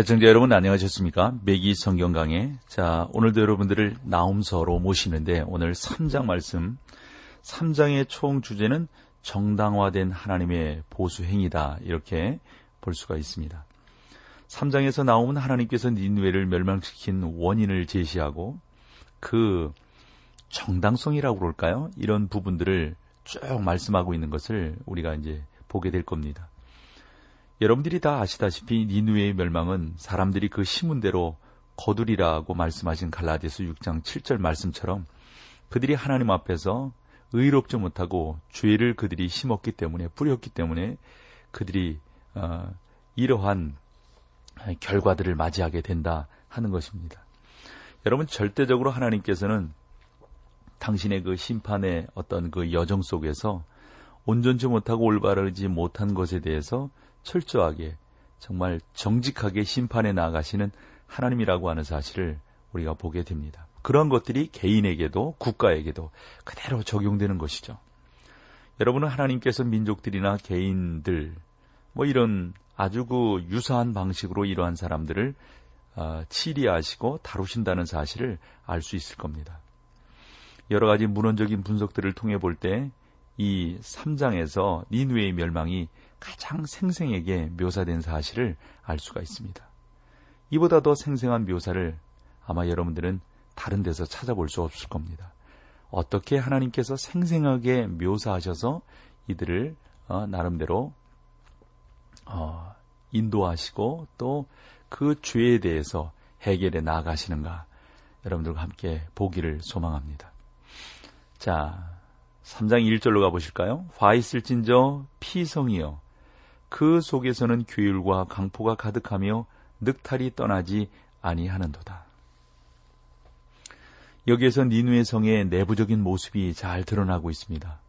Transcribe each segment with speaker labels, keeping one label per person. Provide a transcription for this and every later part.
Speaker 1: 애청자 여러분 안녕하셨습니까? 맥기 성경 강해. 자, 오늘도 여러분들을 나훔서로 모시는데 오늘 3장 말씀 3장의 총 주제는 정당화된 하나님의 보수 행위다. 이렇게 볼 수가 있습니다. 3장에서 나오면 하나님께서 닌웨를 멸망시킨 원인을 제시하고 그 정당성이라고 그럴까요? 이런 부분들을 쭉 말씀하고 있는 것을 우리가 이제 보게 될 겁니다. 여러분들이 다 아시다시피 니누의 멸망은 사람들이 그 심은 대로 거두리라고 말씀하신 갈라디아서 6장 7절 말씀처럼 그들이 하나님 앞에서 의롭지 못하고 죄를 그들이 심었기 때문에 뿌렸기 때문에 그들이 어, 이러한 결과들을 맞이하게 된다 하는 것입니다. 여러분 절대적으로 하나님께서는 당신의 그 심판의 어떤 그 여정 속에서 온전치 못하고 올바르지 못한 것에 대해서 철저하게 정말 정직하게 심판에 나아가시는 하나님이라고 하는 사실을 우리가 보게 됩니다. 그런 것들이 개인에게도 국가에게도 그대로 적용되는 것이죠. 여러분은 하나님께서 민족들이나 개인들 뭐 이런 아주 그 유사한 방식으로 이러한 사람들을 어, 치리하시고 다루신다는 사실을 알 수 있을 겁니다. 여러 가지 문헌적인 분석들을 통해 볼 때 이 3장에서 니누의 멸망이 가장 생생하게 묘사된 사실을 알 수가 있습니다. 이보다 더 생생한 묘사를 아마 여러분들은 다른 데서 찾아볼 수 없을 겁니다. 어떻게 하나님께서 생생하게 묘사하셔서 이들을 어, 나름대로 어, 인도하시고 또 그 죄에 대해서 해결해 나아가시는가 여러분들과 함께 보기를 소망합니다. 자, 3장 1절로 가보실까요? 화 있을진저 피성이여 그 속에서는 규율과 강포가 가득하며 늑탈이 떠나지 아니하는도다. 여기에서 니누의 성의 내부적인 모습이 잘 드러나고 있습니다.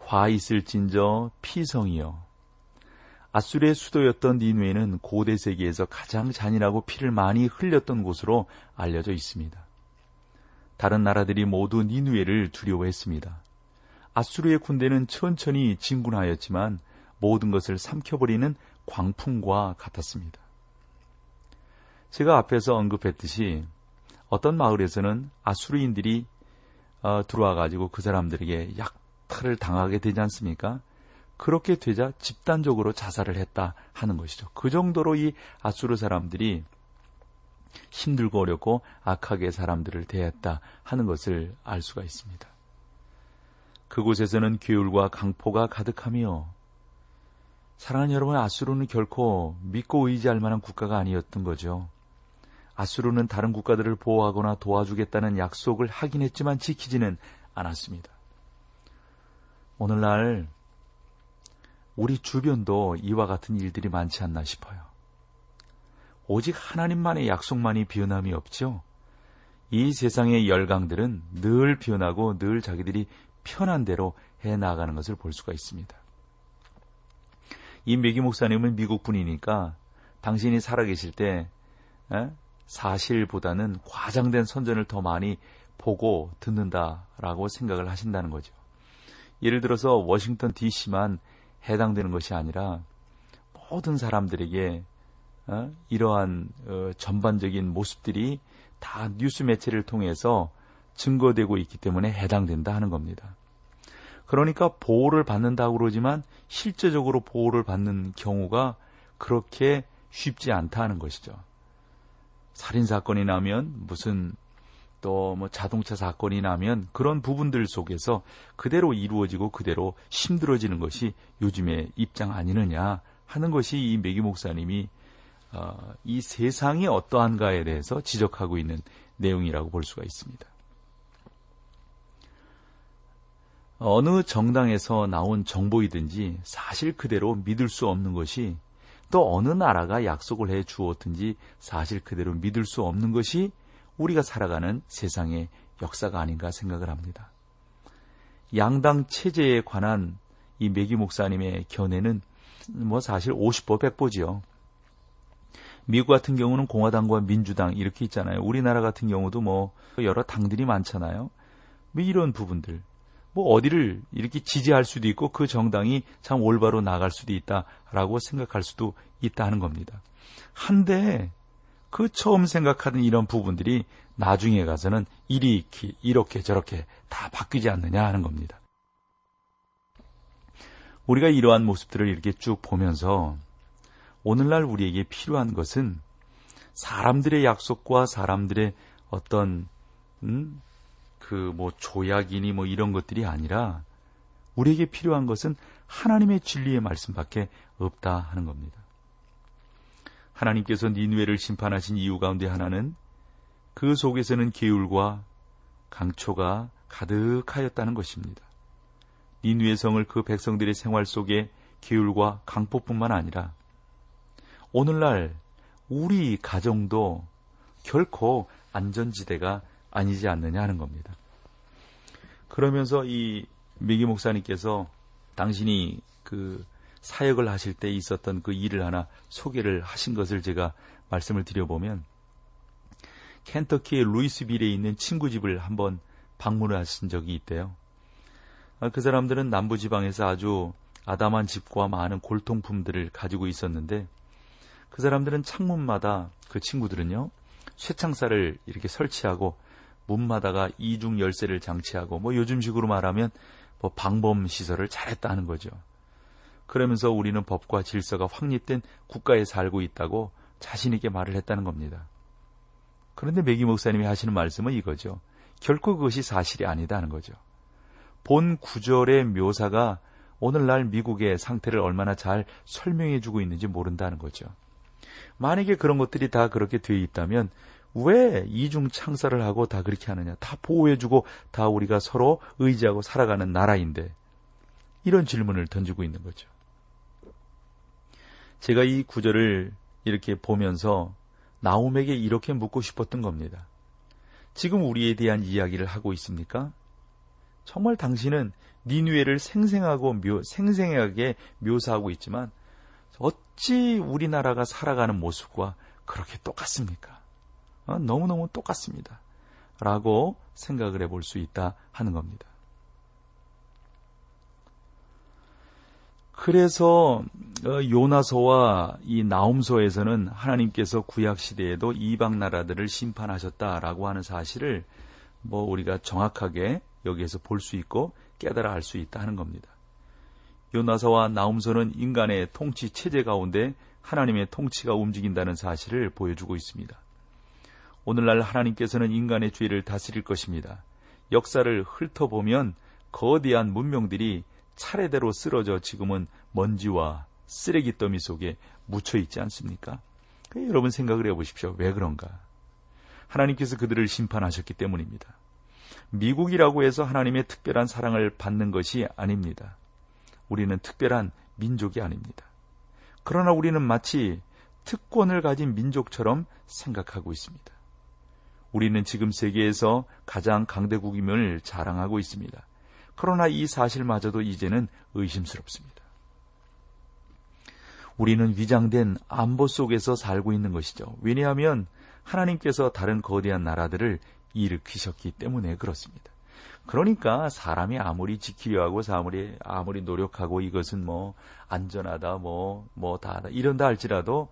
Speaker 1: 화 있을진저 피성이여. 아수르의 수도였던 니누에는 고대 세계에서 가장 잔인하고 피를 많이 흘렸던 곳으로 알려져 있습니다. 다른 나라들이 모두 니누에를 두려워했습니다. 아수르의 군대는 천천히 진군하였지만 모든 것을 삼켜버리는 광풍과 같았습니다. 제가 앞에서 언급했듯이 어떤 마을에서는 아수르인들이 어, 들어와 가지고 그 사람들에게 약탈을 당하게 되지 않습니까? 그렇게 되자 집단적으로 자살을 했다 하는 것이죠. 그 정도로 이 아수르 사람들이 힘들고 어렵고 악하게 사람들을 대했다 하는 것을 알 수가 있습니다. 그곳에서는 규율과 강포가 가득하며 사랑하는 여러분, 아수르는 결코 믿고 의지할 만한 국가가 아니었던 거죠. 아수르는 다른 국가들을 보호하거나 도와주겠다는 약속을 하긴 했지만 지키지는 않았습니다. 오늘날 우리 주변도 이와 같은 일들이 많지 않나 싶어요. 오직 하나님만의 약속만이 변함이 없죠. 이 세상의 열강들은 늘 변하고 늘 자기들이 편한 대로 해 나가는 것을 볼 수가 있습니다. 이 메기 목사님은 미국 분이니까 당신이 살아계실 때 에? 사실보다는 과장된 선전을 더 많이 보고 듣는다라고 생각을 하신다는 거죠. 예를 들어서 워싱턴 DC만 해당되는 것이 아니라 모든 사람들에게 어? 이러한 어, 전반적인 모습들이 다 뉴스 매체를 통해서 증거되고 있기 때문에 해당된다 하는 겁니다. 그러니까 보호를 받는다고 그러지만 실제적으로 보호를 받는 경우가 그렇게 쉽지 않다는 것이죠. 살인 사건이 나면 무슨 또 뭐 자동차 사건이 나면 그런 부분들 속에서 그대로 이루어지고 그대로 힘들어지는 것이 요즘의 입장 아니느냐 하는 것이 이 메기 목사님이 어, 이 세상이 어떠한가에 대해서 지적하고 있는 내용이라고 볼 수가 있습니다. 어느 정당에서 나온 정보이든지 사실 그대로 믿을 수 없는 것이 또 어느 나라가 약속을 해 주었든지 사실 그대로 믿을 수 없는 것이 우리가 살아가는 세상의 역사가 아닌가 생각을 합니다. 양당 체제에 관한 이 매기 목사님의 견해는 뭐 사실 50보 100보지요. 미국 같은 경우는 공화당과 민주당 이렇게 있잖아요. 우리나라 같은 경우도 뭐 여러 당들이 많잖아요. 뭐 이런 부분들. 뭐 어디를 이렇게 지지할 수도 있고 그 정당이 참 올바로 나갈 수도 있다라고 생각할 수도 있다는 겁니다. 한데 그 처음 생각하던 이런 부분들이 나중에 가서는 이리 이렇게 저렇게 다 바뀌지 않느냐 하는 겁니다. 우리가 이러한 모습들을 이렇게 쭉 보면서 오늘날 우리에게 필요한 것은 사람들의 약속과 사람들의 어떤 음, 그 뭐 조약이니 뭐 이런 것들이 아니라 우리에게 필요한 것은 하나님의 진리의 말씀밖에 없다 하는 겁니다. 하나님께서 니누에를 심판하신 이유 가운데 하나는 그 속에서는 계율과 강초가 가득하였다는 것입니다. 니누의 성을 그 백성들의 생활 속에 계율과 강포뿐만 아니라 오늘날 우리 가정도 결코 안전지대가 아니지 않느냐 하는 겁니다. 그러면서 이 미기 목사님께서 당신이 그 사역을 하실 때 있었던 그 일을 하나 소개를 하신 것을 제가 말씀을 드려보면 켄터키의 루이스빌에 있는 친구 집을 한번 방문을 하신 적이 있대요. 아, 그 사람들은 남부지방에서 아주 아담한 집과 많은 골통품들을 가지고 있었는데 그 사람들은 창문마다 그 친구들은요 쇠창살을 이렇게 설치하고 문마다가 이중 열쇠를 장치하고 뭐 요즘식으로 말하면 뭐 방범 시설을 잘했다 하는 거죠. 그러면서 우리는 법과 질서가 확립된 국가에 살고 있다고 자신있게 말을 했다는 겁니다. 그런데 매기 목사님이 하시는 말씀은 이거죠. 결코 그것이 사실이 아니다는 거죠. 본 구절의 묘사가 오늘날 미국의 상태를 얼마나 잘 설명해 주고 있는지 모른다는 거죠. 만약에 그런 것들이 다 그렇게 되어 있다면 왜 이중 창사를 하고 다 그렇게 하느냐? 다 보호해주고 다 우리가 서로 의지하고 살아가는 나라인데 이런 질문을 던지고 있는 거죠. 제가 이 구절을 이렇게 보면서 나움에게 이렇게 묻고 싶었던 겁니다. 지금 우리에 대한 이야기를 하고 있습니까? 정말 당신은 니누에를 생생하고 묘, 생생하게 묘사하고 있지만 어찌 우리나라가 살아가는 모습과 그렇게 똑같습니까? 어, 너무너무 똑같습니다. 라고 생각을 해볼 수 있다 하는 겁니다. 그래서 어, 요나서와 이 나움서에서는 하나님께서 구약 시대에도 이방 나라들을 심판하셨다라고 하는 사실을 뭐 우리가 정확하게 여기에서 볼 수 있고 깨달아 알 수 있다 하는 겁니다. 요나서와 나움서는 인간의 통치 체제 가운데 하나님의 통치가 움직인다는 사실을 보여주고 있습니다. 오늘날 하나님께서는 인간의 죄를 다스릴 것입니다. 역사를 훑어보면 거대한 문명들이 차례대로 쓰러져 지금은 먼지와 쓰레기 더미 속에 묻혀 있지 않습니까? 여러분 생각을 해보십시오. 왜 그런가? 하나님께서 그들을 심판하셨기 때문입니다. 미국이라고 해서 하나님의 특별한 사랑을 받는 것이 아닙니다. 우리는 특별한 민족이 아닙니다. 그러나 우리는 마치 특권을 가진 민족처럼 생각하고 있습니다. 우리는 지금 세계에서 가장 강대국임을 자랑하고 있습니다. 그러나 이 사실마저도 이제는 의심스럽습니다. 우리는 위장된 안보 속에서 살고 있는 것이죠. 왜냐하면 하나님께서 다른 거대한 나라들을 일으키셨기 때문에 그렇습니다. 그러니까 사람이 아무리 지키려 하고 아무리 아무리 노력하고 이것은 뭐 안전하다 뭐 뭐다 이런다 할지라도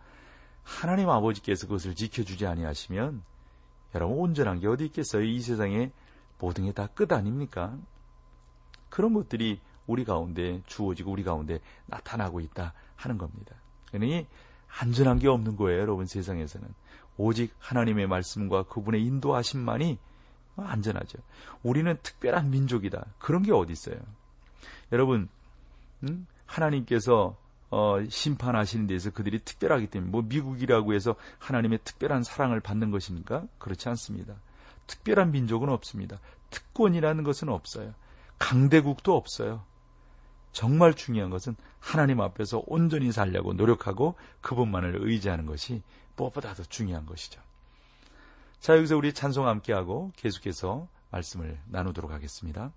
Speaker 1: 하나님 아버지께서 그것을 지켜주지 아니하시면 여러분 온전한 게 어디 있겠어요? 이 세상에 모든 게 다 끝 아닙니까? 그런 것들이 우리 가운데 주어지고 우리 가운데 나타나고 있다 하는 겁니다. 그러니 안전한 게 없는 거예요, 여러분 세상에서는. 오직 하나님의 말씀과 그분의 인도하심만이 안전하죠. 우리는 특별한 민족이다. 그런 게 어디 있어요? 여러분, 음? 하나님께서 어, 심판하시는 데서 그들이 특별하기 때문에 뭐 미국이라고 해서 하나님의 특별한 사랑을 받는 것입니까? 그렇지 않습니다. 특별한 민족은 없습니다. 특권이라는 것은 없어요. 강대국도 없어요. 정말 중요한 것은 하나님 앞에서 온전히 살려고 노력하고 그분만을 의지하는 것이 무엇보다 도 중요한 것이죠. 자, 여기서 우리 찬송 함께하고 계속해서 말씀을 나누도록 하겠습니다.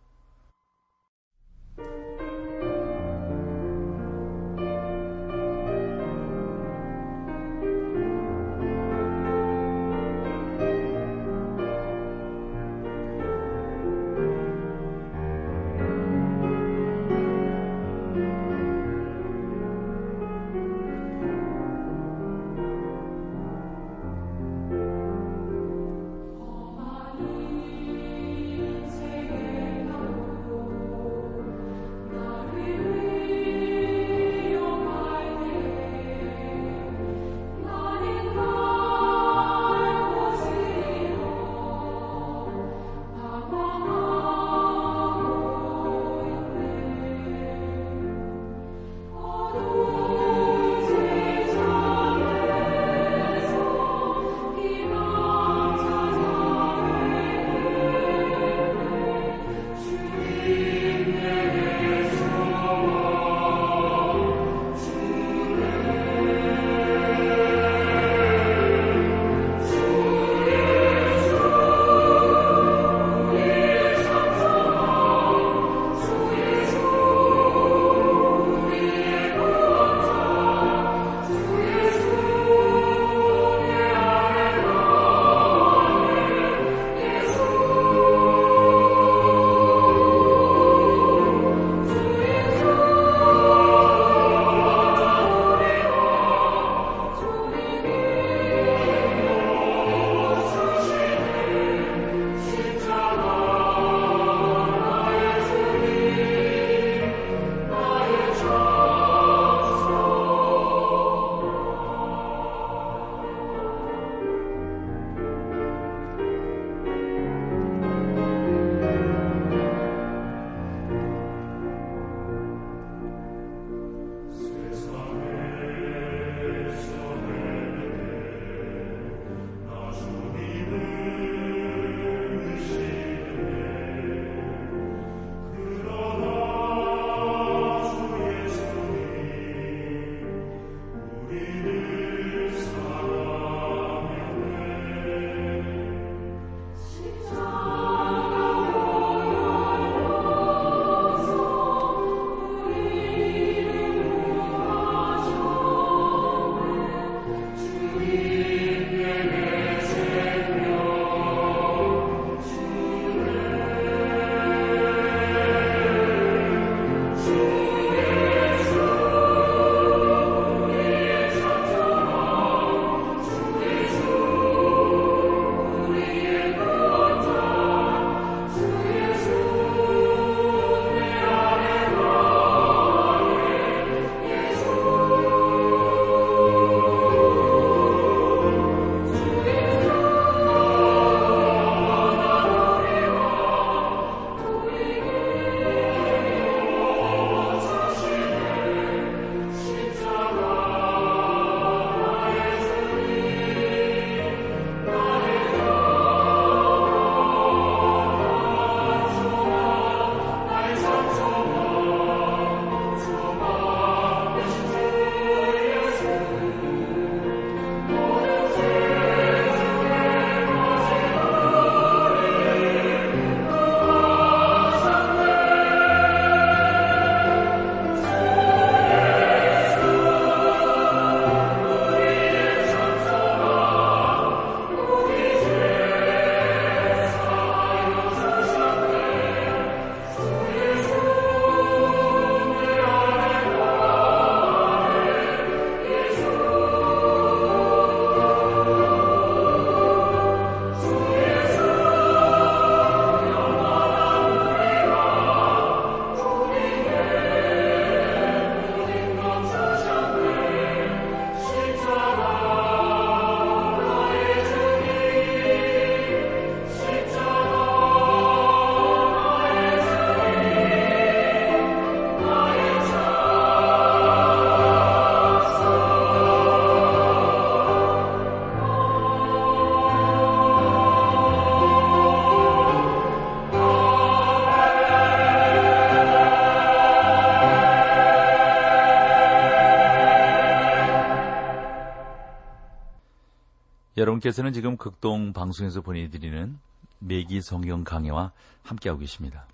Speaker 1: 여러분께서는 지금 극동 방송에서 보내드리는 매기 성경 강해와 함께하고 계십니다.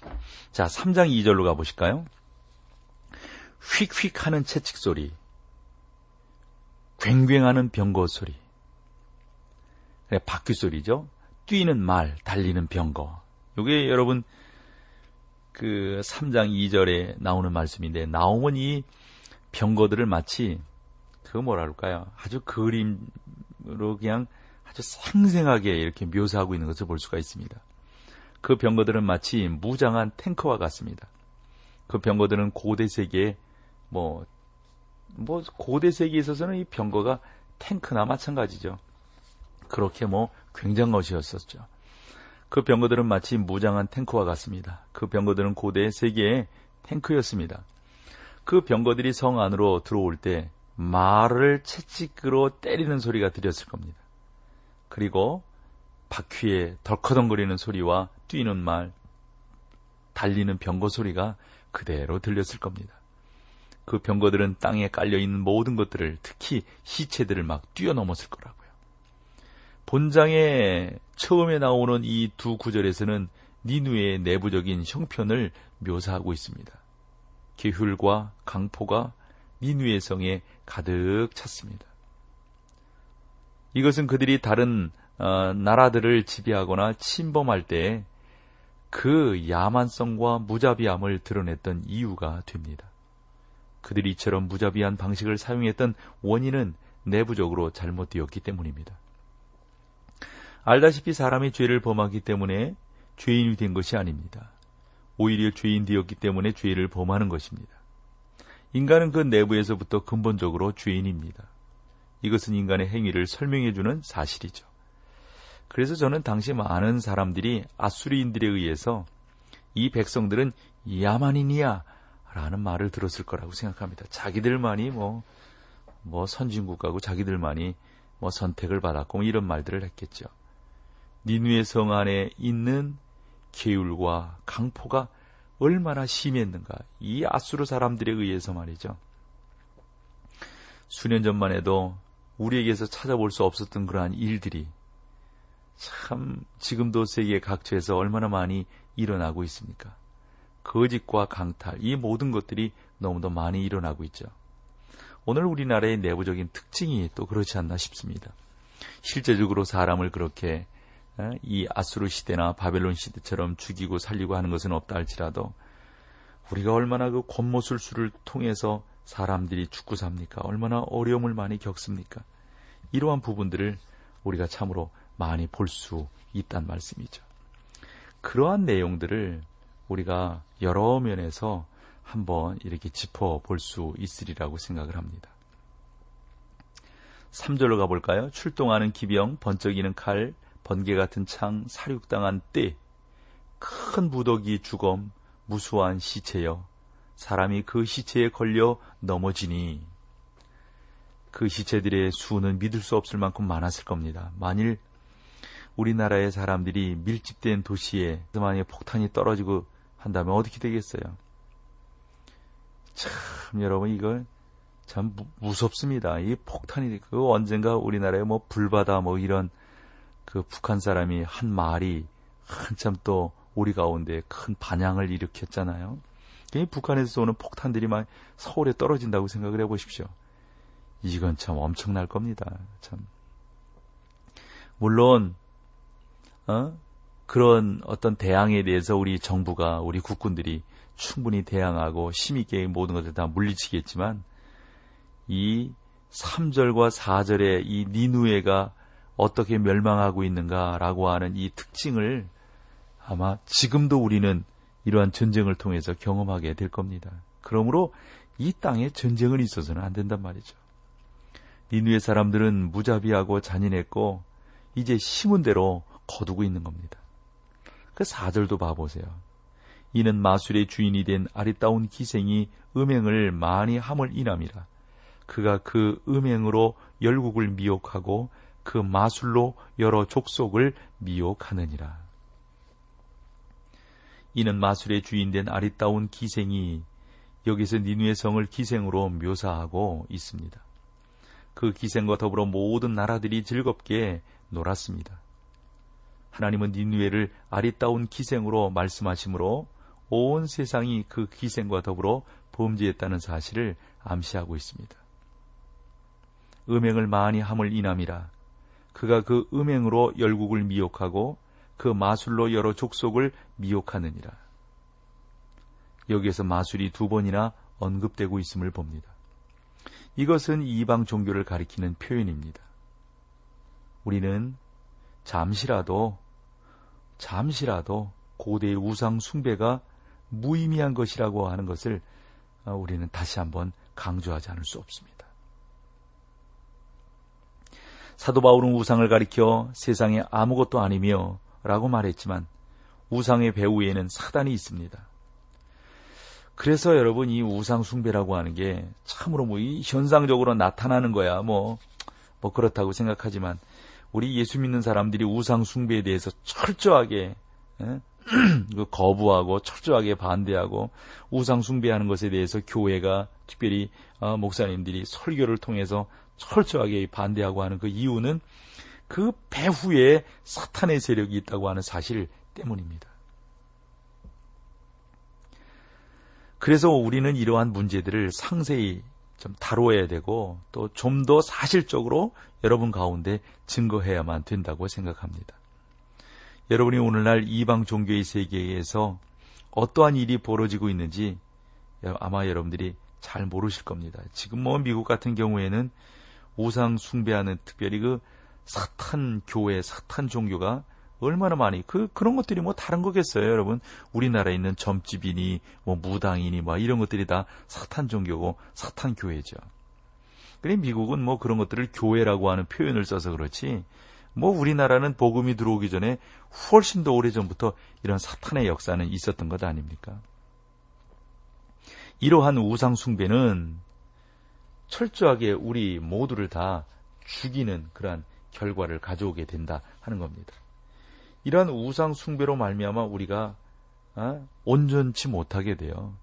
Speaker 1: 자, 3장 2절로 가보실까요? 휙휙 하는 채찍 소리, 괭괭하는 병거 소리, 바퀴 소리죠. 뛰는 말, 달리는 병거. 요게 여러분 그 3장 2절에 나오는 말씀인데 나오면 이 병거들을 마치 그 뭐라 그럴까요? 아주 그림으로 그냥 아주 생생하게 이렇게 묘사하고 있는 것을 볼 수가 있습니다. 그 병거들은 마치 무장한 탱크와 같습니다. 그 병거들은 고대 세계에 뭐, 뭐, 고대 세계에 있어서는 이 병거가 탱크나 마찬가지죠. 그렇게 뭐, 굉장한 것이었었죠. 그 병거들은 마치 무장한 탱크와 같습니다. 그 병거들은 고대 세계의 탱크였습니다. 그 병거들이 성 안으로 들어올 때 말을 채찍으로 때리는 소리가 들렸을 겁니다. 그리고 바퀴에 덜커덩거리는 소리와 뛰는 말, 달리는 병거 소리가 그대로 들렸을 겁니다. 그 병거들은 땅에 깔려있는 모든 것들을 특히 시체들을 막 뛰어넘었을 거라고요. 본장에 처음에 나오는 이 두 구절에서는 니누의 내부적인 형편을 묘사하고 있습니다. 계휼과 강포가 니누의 성에 가득 찼습니다. 이것은 그들이 다른 어, 나라들을 지배하거나 침범할 때 그 야만성과 무자비함을 드러냈던 이유가 됩니다. 그들이 이처럼 무자비한 방식을 사용했던 원인은 내부적으로 잘못되었기 때문입니다. 알다시피 사람이 죄를 범하기 때문에 죄인이 된 것이 아닙니다. 오히려 죄인 되었기 때문에 죄를 범하는 것입니다. 인간은 그 내부에서부터 근본적으로 죄인입니다. 이것은 인간의 행위를 설명해주는 사실이죠. 그래서 저는 당시 많은 사람들이 아수리인들에 의해서 이 백성들은 야만인이야 라는 말을 들었을 거라고 생각합니다. 자기들만이 뭐, 뭐 선진국가고 자기들만이 뭐 선택을 받았고 뭐 이런 말들을 했겠죠. 니누의 성 안에 있는 계율과 강포가 얼마나 심했는가. 이 아수르 사람들에 의해서 말이죠. 수년 전만 해도 우리에게서 찾아볼 수 없었던 그러한 일들이 참 지금도 세계 각처에서 얼마나 많이 일어나고 있습니까? 거짓과 강탈, 이 모든 것들이 너무도 많이 일어나고 있죠. 오늘 우리나라의 내부적인 특징이 또 그렇지 않나 싶습니다. 실제적으로 사람을 그렇게 이 아수르 시대나 바벨론 시대처럼 죽이고 살리고 하는 것은 없다 할지라도 우리가 얼마나 그 권모술수를 통해서 사람들이 죽고 삽니까? 얼마나 어려움을 많이 겪습니까? 이러한 부분들을 우리가 참으로 많이 볼 수 있단 말씀이죠. 그러한 내용들을 우리가 여러 면에서 한번 이렇게 짚어 볼 수 있으리라고 생각을 합니다. 3절로 가볼까요? 출동하는 기병, 번쩍이는 칼, 번개 같은 창, 사륙당한 때, 큰 무더기 주검, 무수한 시체여, 사람이 그 시체에 걸려 넘어지니, 그 시체들의 수는 믿을 수 없을 만큼 많았을 겁니다. 만일 우리나라의 사람들이 밀집된 도시에 만약에 폭탄이 떨어지고 한다면 어떻게 되겠어요? 참 여러분 이걸 참 무, 섭습니다 이 폭탄이 그 언젠가 우리나라에 뭐 불바다 뭐 이런 그 북한 사람이 한 말이 한참 또 우리 가운데 큰 반향을 일으켰잖아요. 북한에서 쏘는 폭탄들이 막 서울에 떨어진다고 생각을 해보십시오. 이건 참 엄청날 겁니다. 참. 물론, 어? 그런 어떤 대항에 대해서 우리 정부가, 우리 국군들이 충분히 대항하고 심있게 모든 것을 다 물리치겠지만, 이 3절과 4절의 이 니누에가 어떻게 멸망하고 있는가라고 하는 이 특징을 아마 지금도 우리는 이러한 전쟁을 통해서 경험하게 될 겁니다. 그러므로 이 땅에 전쟁은 있어서는 안 된단 말이죠. 니누의 사람들은 무자비하고 잔인했고 이제 심은 대로 거두고 있는 겁니다. 그 4절도 봐보세요. 이는 마술의 주인이 된 아리따운 기생이 음행을 많이 함을 인함이라. 그가 그 음행으로 열국을 미혹하고 그 마술로 여러 족속을 미혹하느니라. 이는 마술의 주인 된 아리따운 기생이 여기서 니누의 성을 기생으로 묘사하고 있습니다. 그 기생과 더불어 모든 나라들이 즐겁게 놀았습니다. 하나님은 니누에를 아리따운 기생으로 말씀하시므로 온 세상이 그 기생과 더불어 범죄했다는 사실을 암시하고 있습니다. 음행을 많이 함을 인함이라 그가 그 음행으로 열국을 미혹하고 그 마술로 여러 족속을 미혹하느니라. 여기에서 마술이 두 번이나 언급되고 있음을 봅니다. 이것은 이방 종교를 가리키는 표현입니다. 우리는 잠시라도, 잠시라도 고대의 우상 숭배가 무의미한 것이라고 하는 것을 우리는 다시 한번 강조하지 않을 수 없습니다. 사도 바울은 우상을 가리켜 세상에 아무것도 아니며 라고 말했지만 우상의 배후에는 사단이 있습니다. 그래서 여러분 이 우상 숭배라고 하는 게 참으로 뭐 이 현상적으로 나타나는 거야 뭐, 뭐 그렇다고 생각하지만 우리 예수 믿는 사람들이 우상 숭배에 대해서 철저하게 예? 그 거부하고 철저하게 반대하고 우상 숭배하는 것에 대해서 교회가 특별히 어, 목사님들이 설교를 통해서 철저하게 반대하고 하는 그 이유는 그 배후에 사탄의 세력이 있다고 하는 사실 때문입니다. 그래서 우리는 이러한 문제들을 상세히 좀 다뤄야 되고 또 좀 더 사실적으로 여러분 가운데 증거해야만 된다고 생각합니다. 여러분이 오늘날 이방 종교의 세계에서 어떠한 일이 벌어지고 있는지 아마 여러분들이 잘 모르실 겁니다. 지금 뭐 미국 같은 경우에는 우상 숭배하는 특별히 그 사탄 교회, 사탄 종교가 얼마나 많이 그 그런 것들이 뭐 다른 거겠어요, 여러분. 우리나라에 있는 점집이니 뭐 무당이니 뭐 이런 것들이 다 사탄 종교고 사탄 교회죠. 그래 미국은 뭐 그런 것들을 교회라고 하는 표현을 써서 그렇지. 뭐 우리나라는 복음이 들어오기 전에 훨씬 더 오래전부터 이런 사탄의 역사는 있었던 것 아닙니까? 이러한 우상 숭배는 철저하게 우리 모두를 다 죽이는 그러한 결과를 가져오게 된다 하는 겁니다. 이러한 우상 숭배로 말미암아 우리가 어? 온전치 못하게 돼요.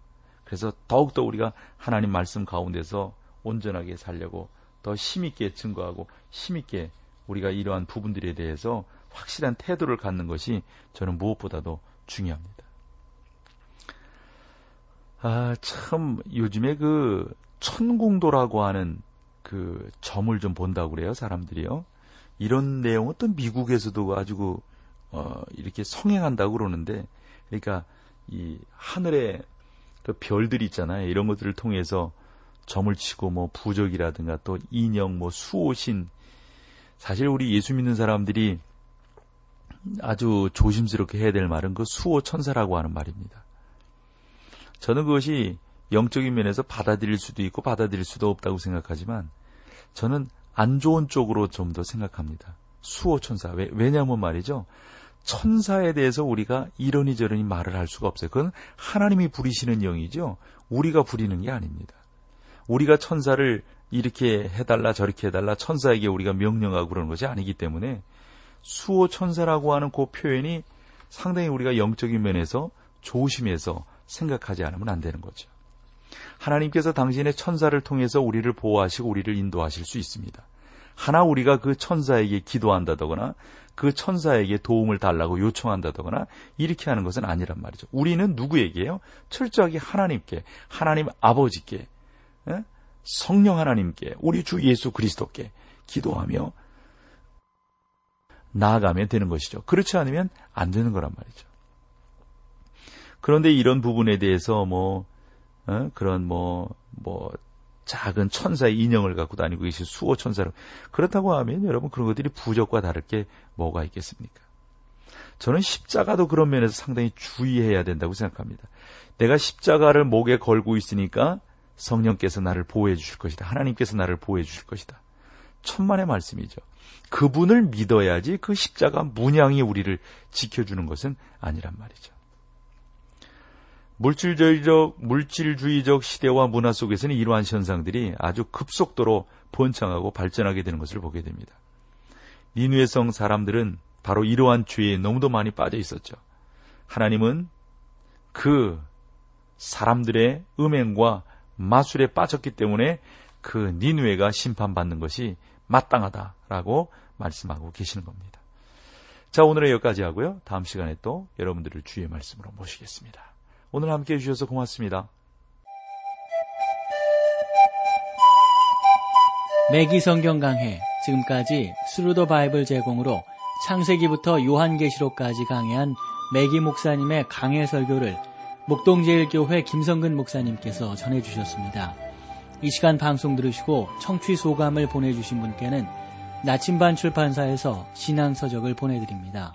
Speaker 1: 그래서 더욱더 우리가 하나님 말씀 가운데서 온전하게 살려고 더 힘있게 증거하고 힘있게 우리가 이러한 부분들에 대해서 확실한 태도를 갖는 것이 저는 무엇보다도 중요합니다. 아, 참, 요즘에 그, 천궁도라고 하는 그 점을 좀 본다고 그래요, 사람들이요. 이런 내용은 또 미국에서도 가지고 어, 이렇게 성행한다고 그러는데, 그러니까 이 하늘에 그 별들이 있잖아요. 이런 것들을 통해서 점을 치고 뭐 부적이라든가 또 인형, 뭐 수호신. 사실 우리 예수 믿는 사람들이 아주 조심스럽게 해야 될 말은 그 수호 천사라고 하는 말입니다. 저는 그것이 영적인 면에서 받아들일 수도 있고 받아들일 수도 없다고 생각하지만 저는 안 좋은 쪽으로 좀 더 생각합니다. 수호 천사. 왜, 왜냐하면 말이죠. 천사에 대해서 우리가 이러니 저러니 말을 할 수가 없어요. 그건 하나님이 부리시는 영이죠. 우리가 부리는 게 아닙니다. 우리가 천사를 이렇게 해달라 저렇게 해달라 천사에게 우리가 명령하고 그러는 것이 아니기 때문에 수호 천사라고 하는 그 표현이 상당히 우리가 영적인 면에서 조심해서 생각하지 않으면 안 되는 거죠. 하나님께서 당신의 천사를 통해서 우리를 보호하시고 우리를 인도하실 수 있습니다. 하나 우리가 그 천사에게 기도한다거나 그 천사에게 도움을 달라고 요청한다거나 이렇게 하는 것은 아니란 말이죠. 우리는 누구에게요? 철저하게 하나님께, 하나님 아버지께, 에? 성령 하나님께, 우리 주 예수 그리스도께 기도하며 나아가면 되는 것이죠. 그렇지 않으면 안 되는 거란 말이죠. 그런데 이런 부분에 대해서 뭐 어? 그런 뭐뭐 뭐 작은 천사의 인형을 갖고 다니고 계신 수호 천사로 그렇다고 하면 여러분 그런 것들이 부적과 다를 게 뭐가 있겠습니까? 저는 십자가도 그런 면에서 상당히 주의해야 된다고 생각합니다. 내가 십자가를 목에 걸고 있으니까 성령께서 나를 보호해 주실 것이다. 하나님께서 나를 보호해 주실 것이다. 천만의 말씀이죠. 그분을 믿어야지 그 십자가 문양이 우리를 지켜주는 것은 아니란 말이죠. 물질주의적, 물질주의적 시대와 문화 속에서는 이러한 현상들이 아주 급속도로 번창하고 발전하게 되는 것을 보게 됩니다. 니누의성 사람들은 바로 이러한 죄에 너무도 많이 빠져 있었죠. 하나님은 그 사람들의 음행과 마술에 빠졌기 때문에 그 니누에가 심판받는 것이 마땅하다라고 말씀하고 계시는 겁니다. 자, 오늘은 여기까지 하고요. 다음 시간에 또 여러분들을 주의 말씀으로 모시겠습니다. 오늘 함께 해주셔서 고맙습니다.
Speaker 2: 맥기 성경 강해 지금까지 Thru the Bible 제공으로 창세기부터 요한계시록까지 강해한 맥기 목사님의 강해 설교를 목동제일교회 김성근 목사님께서 전해주셨습니다. 이 시간 방송 들으시고 청취 소감을 보내주신 분께는 나침반 출판사에서 신앙서적을 보내드립니다.